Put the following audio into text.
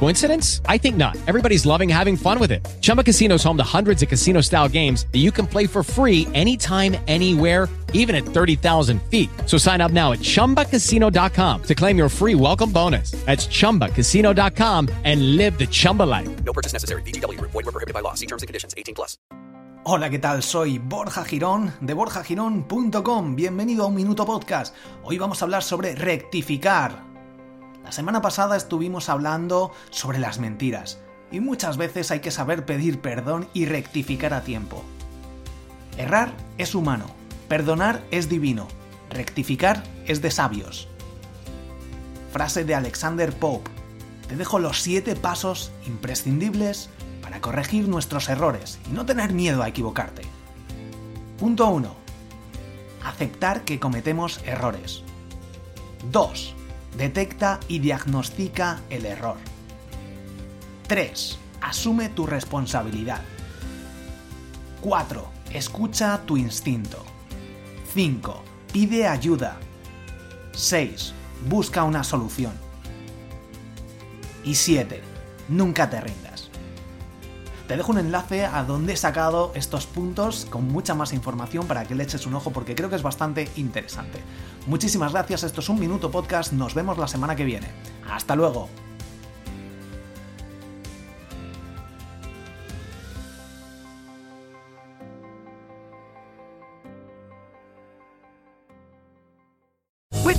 Coincidence? I think not. Everybody's loving having fun with it. Chumba Casino is home to hundreds of casino style games that you can play for free anytime, anywhere, even at 30,000 feet. So sign up now at chumbacasino.com to claim your free welcome bonus. That's chumbacasino.com and live the Chumba life. No purchase necessary. VGW Group. Void were prohibited by law. See terms and conditions. 18 plus. Hola, ¿qué tal? Soy Borja Girón de borjagirón.com. Bienvenido a un Minuto Podcast. Hoy vamos a hablar sobre rectificar. La semana pasada estuvimos hablando sobre las mentiras. Y muchas veces hay que saber pedir perdón y rectificar a tiempo. Errar es humano, perdonar es divino, rectificar es de sabios. Frase de Alexander Pope. Te dejo los siete pasos imprescindibles para corregir nuestros errores y no tener miedo a equivocarte. Punto 1. Aceptar que cometemos errores. 2. Detecta y diagnostica el error. 3. Asume tu responsabilidad. 4. Escucha tu instinto. 5. Pide ayuda. 6. Busca una solución. Y 7. Nunca te rindas. Te dejo un enlace a donde he sacado estos puntos con mucha más información para que le eches un ojo porque creo que es bastante interesante. Muchísimas gracias, esto es un Minuto Podcast, nos vemos la semana que viene. Hasta luego.